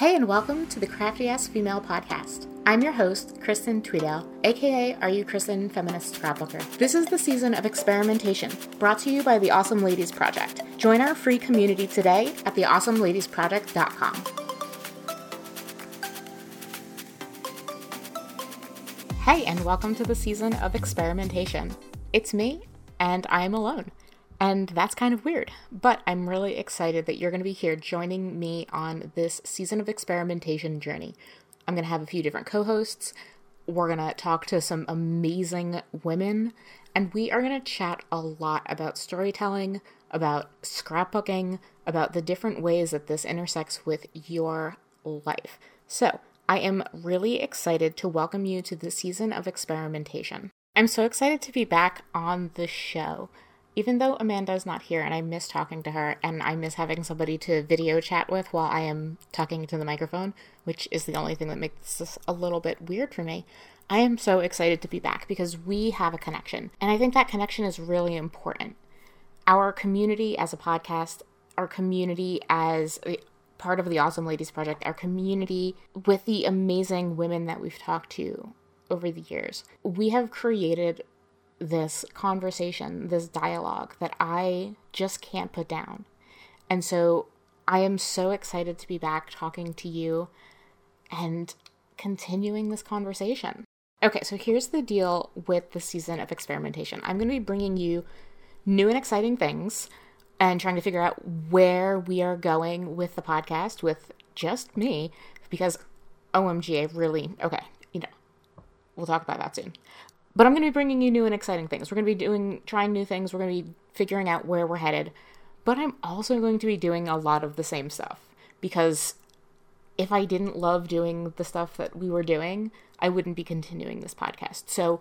Hey, and welcome to the Crafty Ass Female Podcast. I'm your host, Kristen Tweedale, aka Are You Kristen Feminist Scrapbooker. This is the season of experimentation, brought to you by the Awesome Ladies Project. Join our free community today at theawesomeladiesproject.com. Hey, and welcome to the season of experimentation. It's me, and I'm alone. And that's kind of weird, but I'm really excited that you're going to be here joining me on this season of experimentation journey. I'm going to have a few different co hosts. We're going to talk to some amazing women, and we are going to chat a lot about storytelling, about scrapbooking, about the different ways that this intersects with your life. So, I am really excited to welcome you to the season of experimentation. I'm so excited to be back on the show even though Amanda is not here and I miss talking to her and I miss having somebody to video chat with while I am talking to the microphone, which is the only thing that makes this a little bit weird for me, I am so excited to be back because we have a connection. And I think that connection is really important. Our community as a podcast, our community as part of the Awesome Ladies Project, our community with the amazing women that we've talked to over the years, we have created this conversation, this dialogue that I just can't put down. And so I am so excited to be back talking to you and continuing this conversation. Okay, so here's the deal with the season of experimentation. I'm going to be bringing you new and exciting things and trying to figure out where we are going with the podcast with just me because OMG, I really, okay, you know, we'll talk about that soon. But I'm going to be bringing you new and exciting things. We're going to be doing, trying new things. We're going to be figuring out where we're headed. But I'm also going to be doing a lot of the same stuff because if I didn't love doing the stuff that we were doing, I wouldn't be continuing this podcast. So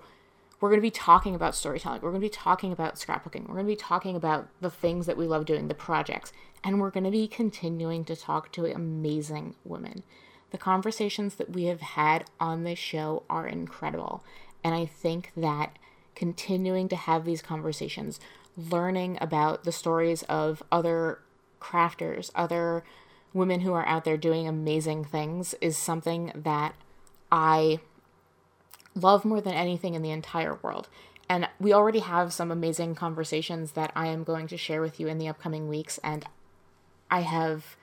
we're going to be talking about storytelling. We're going to be talking about scrapbooking. We're going to be talking about the things that we love doing, the projects. And we're going to be continuing to talk to amazing women. The conversations that we have had on this show are incredible. And I think that continuing to have these conversations, learning about the stories of other crafters, other women who are out there doing amazing things, is something that I love more than anything in the entire world. And we already have some amazing conversations that I am going to share with you in the upcoming weeks. And I have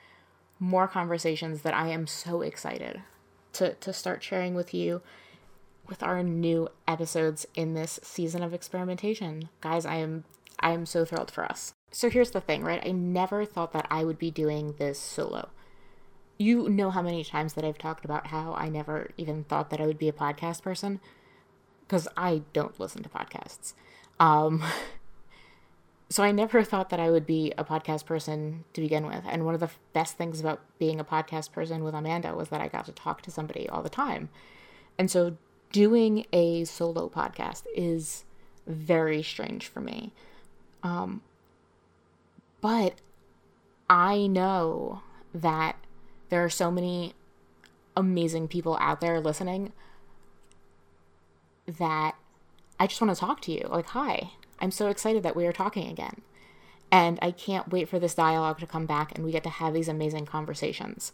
more conversations that I am so excited to, to start sharing with you with our new episodes in this season of experimentation. Guys, I am I am so thrilled for us. So here's the thing, right? I never thought that I would be doing this solo. You know how many times that I've talked about how I never even thought that I would be a podcast person because I don't listen to podcasts. Um so I never thought that I would be a podcast person to begin with. And one of the best things about being a podcast person with Amanda was that I got to talk to somebody all the time. And so doing a solo podcast is very strange for me. Um, but I know that there are so many amazing people out there listening that I just want to talk to you. Like, hi, I'm so excited that we are talking again. And I can't wait for this dialogue to come back and we get to have these amazing conversations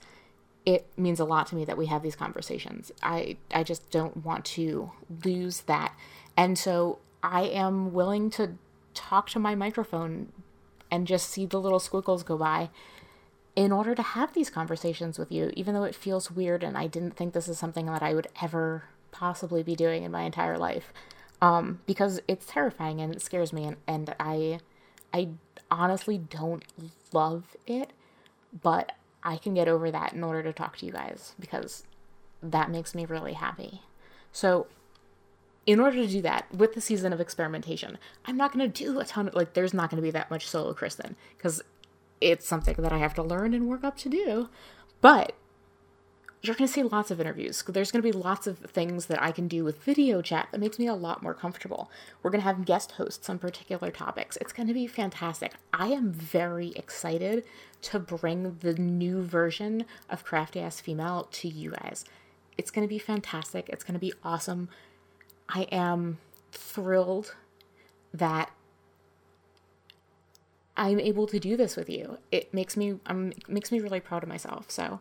it means a lot to me that we have these conversations. I I just don't want to lose that. And so I am willing to talk to my microphone and just see the little squiggles go by in order to have these conversations with you, even though it feels weird and I didn't think this is something that I would ever possibly be doing in my entire life. Um, because it's terrifying and it scares me and, and I I honestly don't love it, but I can get over that in order to talk to you guys because that makes me really happy. So, in order to do that with the season of experimentation, I'm not going to do a ton of like, there's not going to be that much solo Kristen because it's something that I have to learn and work up to do. But you're going to see lots of interviews. There's going to be lots of things that I can do with video chat that makes me a lot more comfortable. We're going to have guest hosts on particular topics. It's going to be fantastic. I am very excited to bring the new version of Crafty Ass Female to you guys. It's going to be fantastic. It's going to be awesome. I am thrilled that I'm able to do this with you. It makes me um makes me really proud of myself. So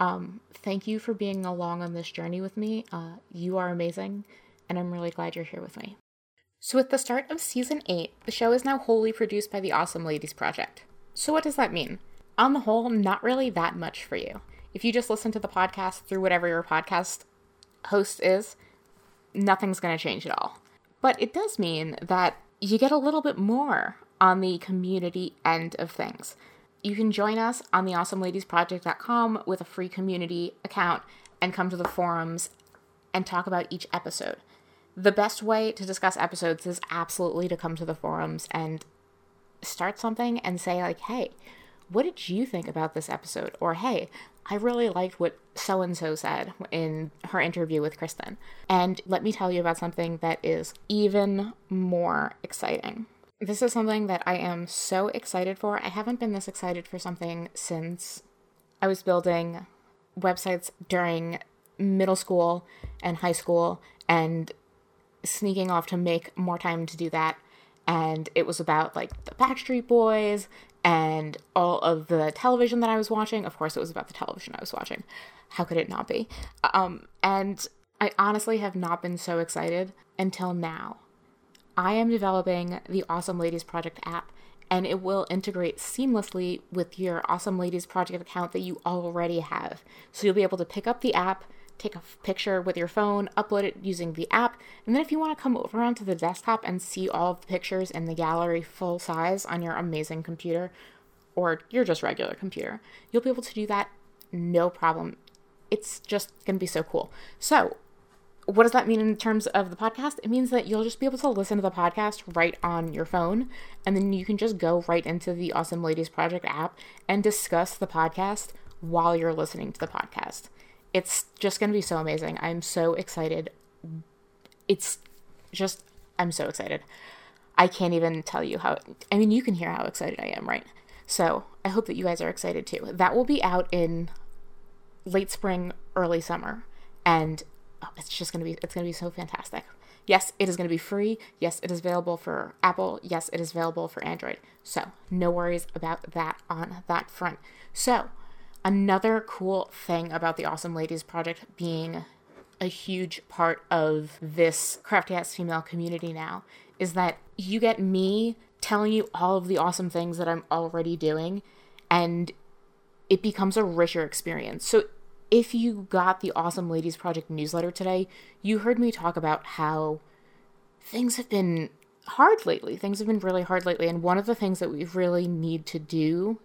Um, thank you for being along on this journey with me. Uh, you are amazing, and I'm really glad you're here with me. So, with the start of season 8, the show is now wholly produced by the Awesome Ladies Project. So, what does that mean? On the whole, not really that much for you. If you just listen to the podcast through whatever your podcast host is, nothing's going to change at all. But it does mean that you get a little bit more on the community end of things. You can join us on the awesomeladiesproject.com with a free community account and come to the forums and talk about each episode. The best way to discuss episodes is absolutely to come to the forums and start something and say, like, hey, what did you think about this episode? Or, hey, I really liked what so and so said in her interview with Kristen. And let me tell you about something that is even more exciting. This is something that I am so excited for. I haven't been this excited for something since I was building websites during middle school and high school and sneaking off to make more time to do that. And it was about like the Backstreet Boys and all of the television that I was watching. Of course, it was about the television I was watching. How could it not be? Um, and I honestly have not been so excited until now. I am developing the Awesome Ladies Project app, and it will integrate seamlessly with your Awesome Ladies Project account that you already have. So you'll be able to pick up the app, take a picture with your phone, upload it using the app, and then if you want to come over onto the desktop and see all of the pictures in the gallery full size on your amazing computer or your just regular computer, you'll be able to do that no problem. It's just going to be so cool. So, what does that mean in terms of the podcast? It means that you'll just be able to listen to the podcast right on your phone, and then you can just go right into the Awesome Ladies Project app and discuss the podcast while you're listening to the podcast it's just going to be so amazing. I'm so excited. It's just, I'm so excited. I can't even tell you how, I mean, you can hear how excited I am, right? So I hope that you guys are excited too. That will be out in late spring, early summer. And oh, it's just to be, it's to be so fantastic. Yes, it is going to be free. Yes, it is available for Apple. Yes, it is available for Android. So no worries about that on that front. So Another cool thing about the Awesome Ladies Project being a huge part of this crafty ass female community now is that you get me telling you all of the awesome things that I'm already doing, and it becomes a richer experience. So, if you got the Awesome Ladies Project newsletter today, you heard me talk about how things have been hard lately. Things have been really hard lately, and one of the things that we really need to do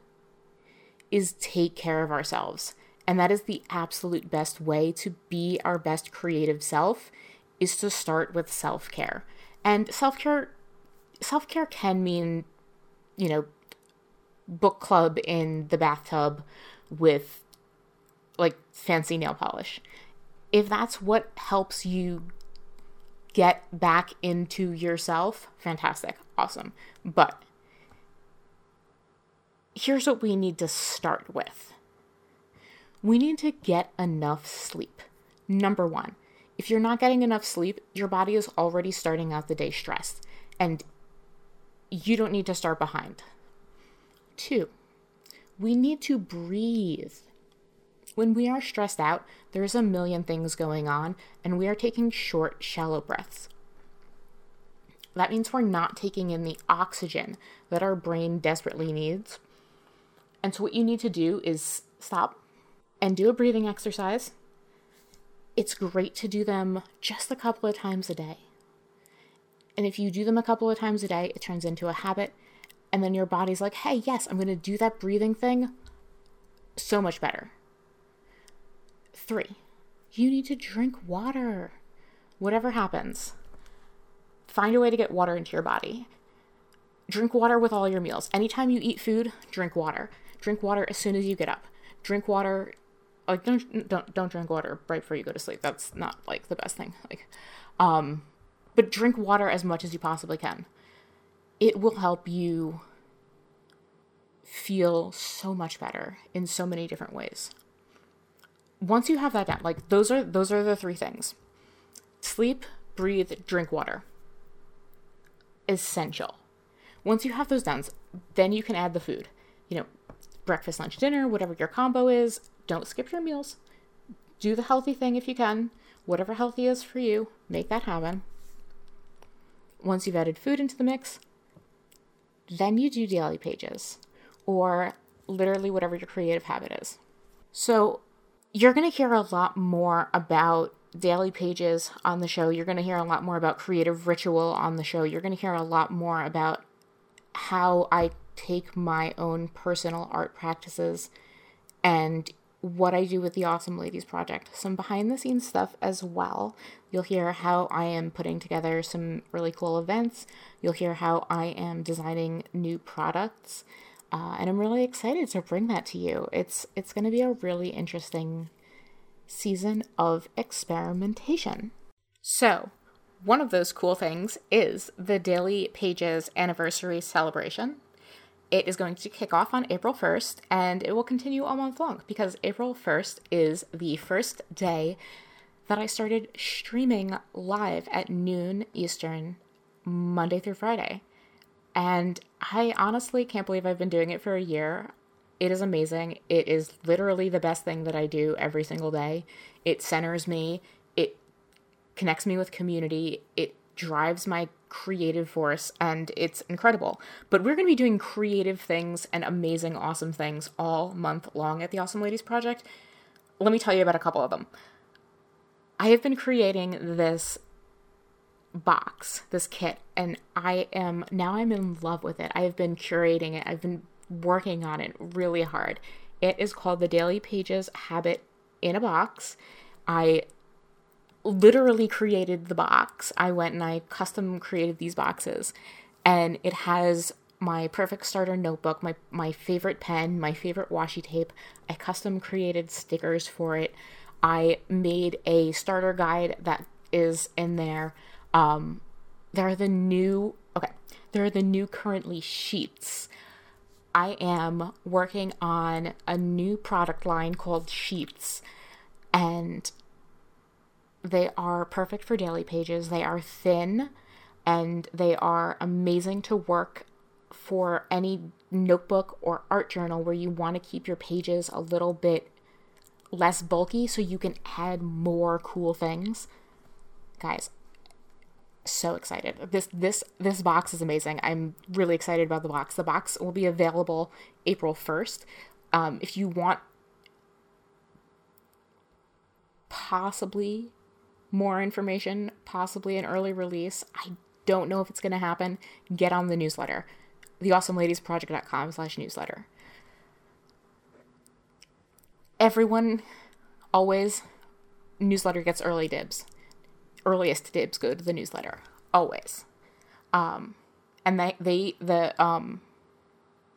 is take care of ourselves. And that is the absolute best way to be our best creative self is to start with self-care. And self-care self-care can mean, you know, book club in the bathtub with like fancy nail polish. If that's what helps you get back into yourself, fantastic, awesome. But here's what we need to start with we need to get enough sleep. Number one, if you're not getting enough sleep, your body is already starting out the day stressed, and you don't need to start behind. Two, we need to breathe. When we are stressed out, there's a million things going on, and we are taking short, shallow breaths. That means we're not taking in the oxygen that our brain desperately needs and so, what you need to do is stop and do a breathing exercise. It's great to do them just a couple of times a day. And if you do them a couple of times a day, it turns into a habit. And then your body's like, hey, yes, I'm going to do that breathing thing so much better. Three, you need to drink water. Whatever happens, find a way to get water into your body. Drink water with all your meals. Anytime you eat food, drink water. Drink water as soon as you get up. Drink water like don't don't don't drink water right before you go to sleep. That's not like the best thing. Like um but drink water as much as you possibly can. It will help you feel so much better in so many different ways. Once you have that down, like those are those are the three things. Sleep, breathe, drink water. Essential. Once you have those done, then you can add the food. You know, breakfast, lunch, dinner, whatever your combo is, don't skip your meals. Do the healthy thing if you can. Whatever healthy is for you, make that happen. Once you've added food into the mix, then you do daily pages or literally whatever your creative habit is. So, you're going to hear a lot more about daily pages on the show. You're going to hear a lot more about creative ritual on the show. You're going to hear a lot more about how I take my own personal art practices and what I do with the Awesome Ladies Project. Some behind the scenes stuff as well. You'll hear how I am putting together some really cool events. You'll hear how I am designing new products. Uh, and I'm really excited to bring that to you. It's it's going to be a really interesting season of experimentation. So, one of those cool things is the Daily Pages anniversary celebration. It is going to kick off on April 1st and it will continue all month long because April 1st is the first day that I started streaming live at noon Eastern, Monday through Friday. And I honestly can't believe I've been doing it for a year. It is amazing. It is literally the best thing that I do every single day. It centers me, it connects me with community, it drives my creative force and it's incredible. But we're going to be doing creative things and amazing, awesome things all month long at the Awesome Ladies Project. Let me tell you about a couple of them. I have been creating this box, this kit, and I am now I'm in love with it. I have been curating it. I've been working on it really hard. It is called the Daily Pages Habit in a Box. I literally created the box. I went and I custom created these boxes, and it has my perfect starter notebook, my my favorite pen, my favorite washi tape. I custom created stickers for it. I made a starter guide that is in there. Um, there are the new okay. There are the new currently sheets. I am working on a new product line called Sheets, and they are perfect for daily pages. They are thin and they are amazing to work for any notebook or art journal where you want to keep your pages a little bit less bulky so you can add more cool things. Guys, so excited. This this this box is amazing. I'm really excited about the box. The box will be available April 1st. Um, if you want possibly more information, possibly an early release. I don't know if it's going to happen. Get on the newsletter, theawesomeladiesproject.com slash newsletter. Everyone always, newsletter gets early dibs. Earliest dibs go to the newsletter. Always. Um, and they, they the um,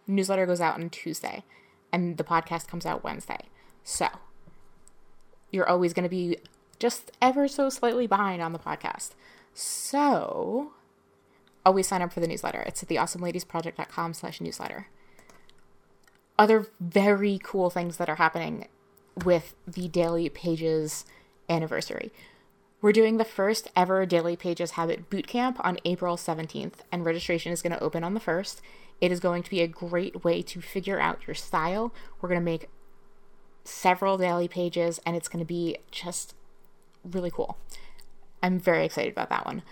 newsletter goes out on Tuesday and the podcast comes out Wednesday. So you're always going to be just ever so slightly behind on the podcast. So always sign up for the newsletter. It's at theawesomeladiesproject.com slash newsletter. Other very cool things that are happening with the Daily Pages anniversary. We're doing the first ever Daily Pages Habit Bootcamp on April 17th, and registration is going to open on the 1st. It is going to be a great way to figure out your style. We're going to make several daily pages, and it's going to be just really cool. I'm very excited about that one.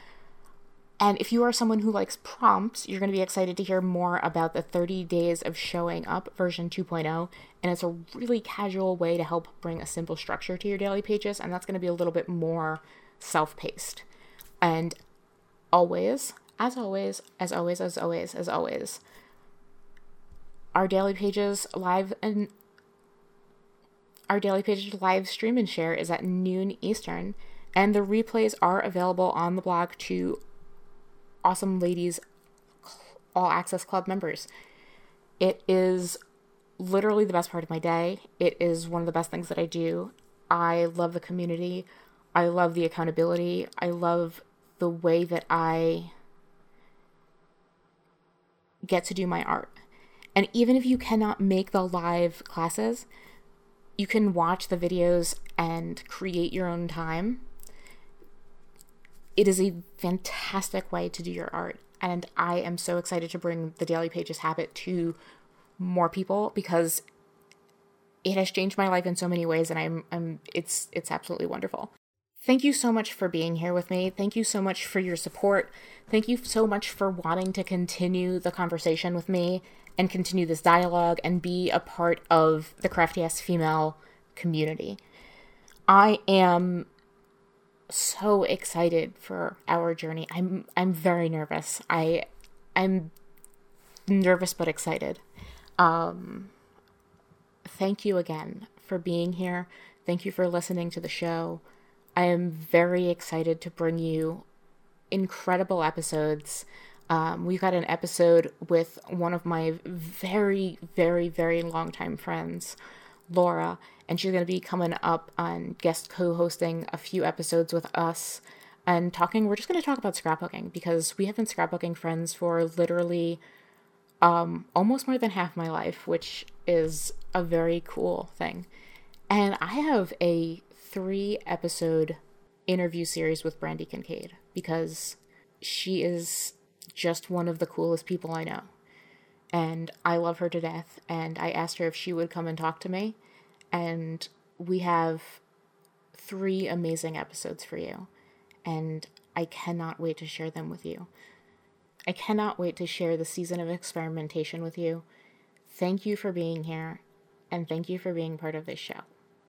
And if you are someone who likes prompts, you're going to be excited to hear more about the 30 Days of Showing Up version 2.0. And it's a really casual way to help bring a simple structure to your daily pages. And that's going to be a little bit more self paced. And always, as always, as always, as always, as always, our daily pages live and our Daily Pages live stream and share is at noon Eastern, and the replays are available on the blog to awesome ladies all access club members. It is literally the best part of my day. It is one of the best things that I do. I love the community. I love the accountability. I love the way that I get to do my art. And even if you cannot make the live classes, you can watch the videos and create your own time. It is a fantastic way to do your art. And I am so excited to bring the Daily Pages habit to more people because it has changed my life in so many ways and I'm I'm it's it's absolutely wonderful. Thank you so much for being here with me. Thank you so much for your support. Thank you so much for wanting to continue the conversation with me and continue this dialogue and be a part of the crafty ass female community. I am so excited for our journey. I'm I'm very nervous. I I'm nervous but excited. Um thank you again for being here. Thank you for listening to the show. I am very excited to bring you incredible episodes. Um, we've got an episode with one of my very, very, very longtime friends, Laura, and she's going to be coming up on guest co hosting a few episodes with us and talking. We're just going to talk about scrapbooking because we have been scrapbooking friends for literally um, almost more than half my life, which is a very cool thing. And I have a three episode interview series with Brandy Kincaid because she is just one of the coolest people I know. And I love her to death. And I asked her if she would come and talk to me. And we have three amazing episodes for you. And I cannot wait to share them with you. I cannot wait to share the season of experimentation with you. Thank you for being here, and thank you for being part of this show.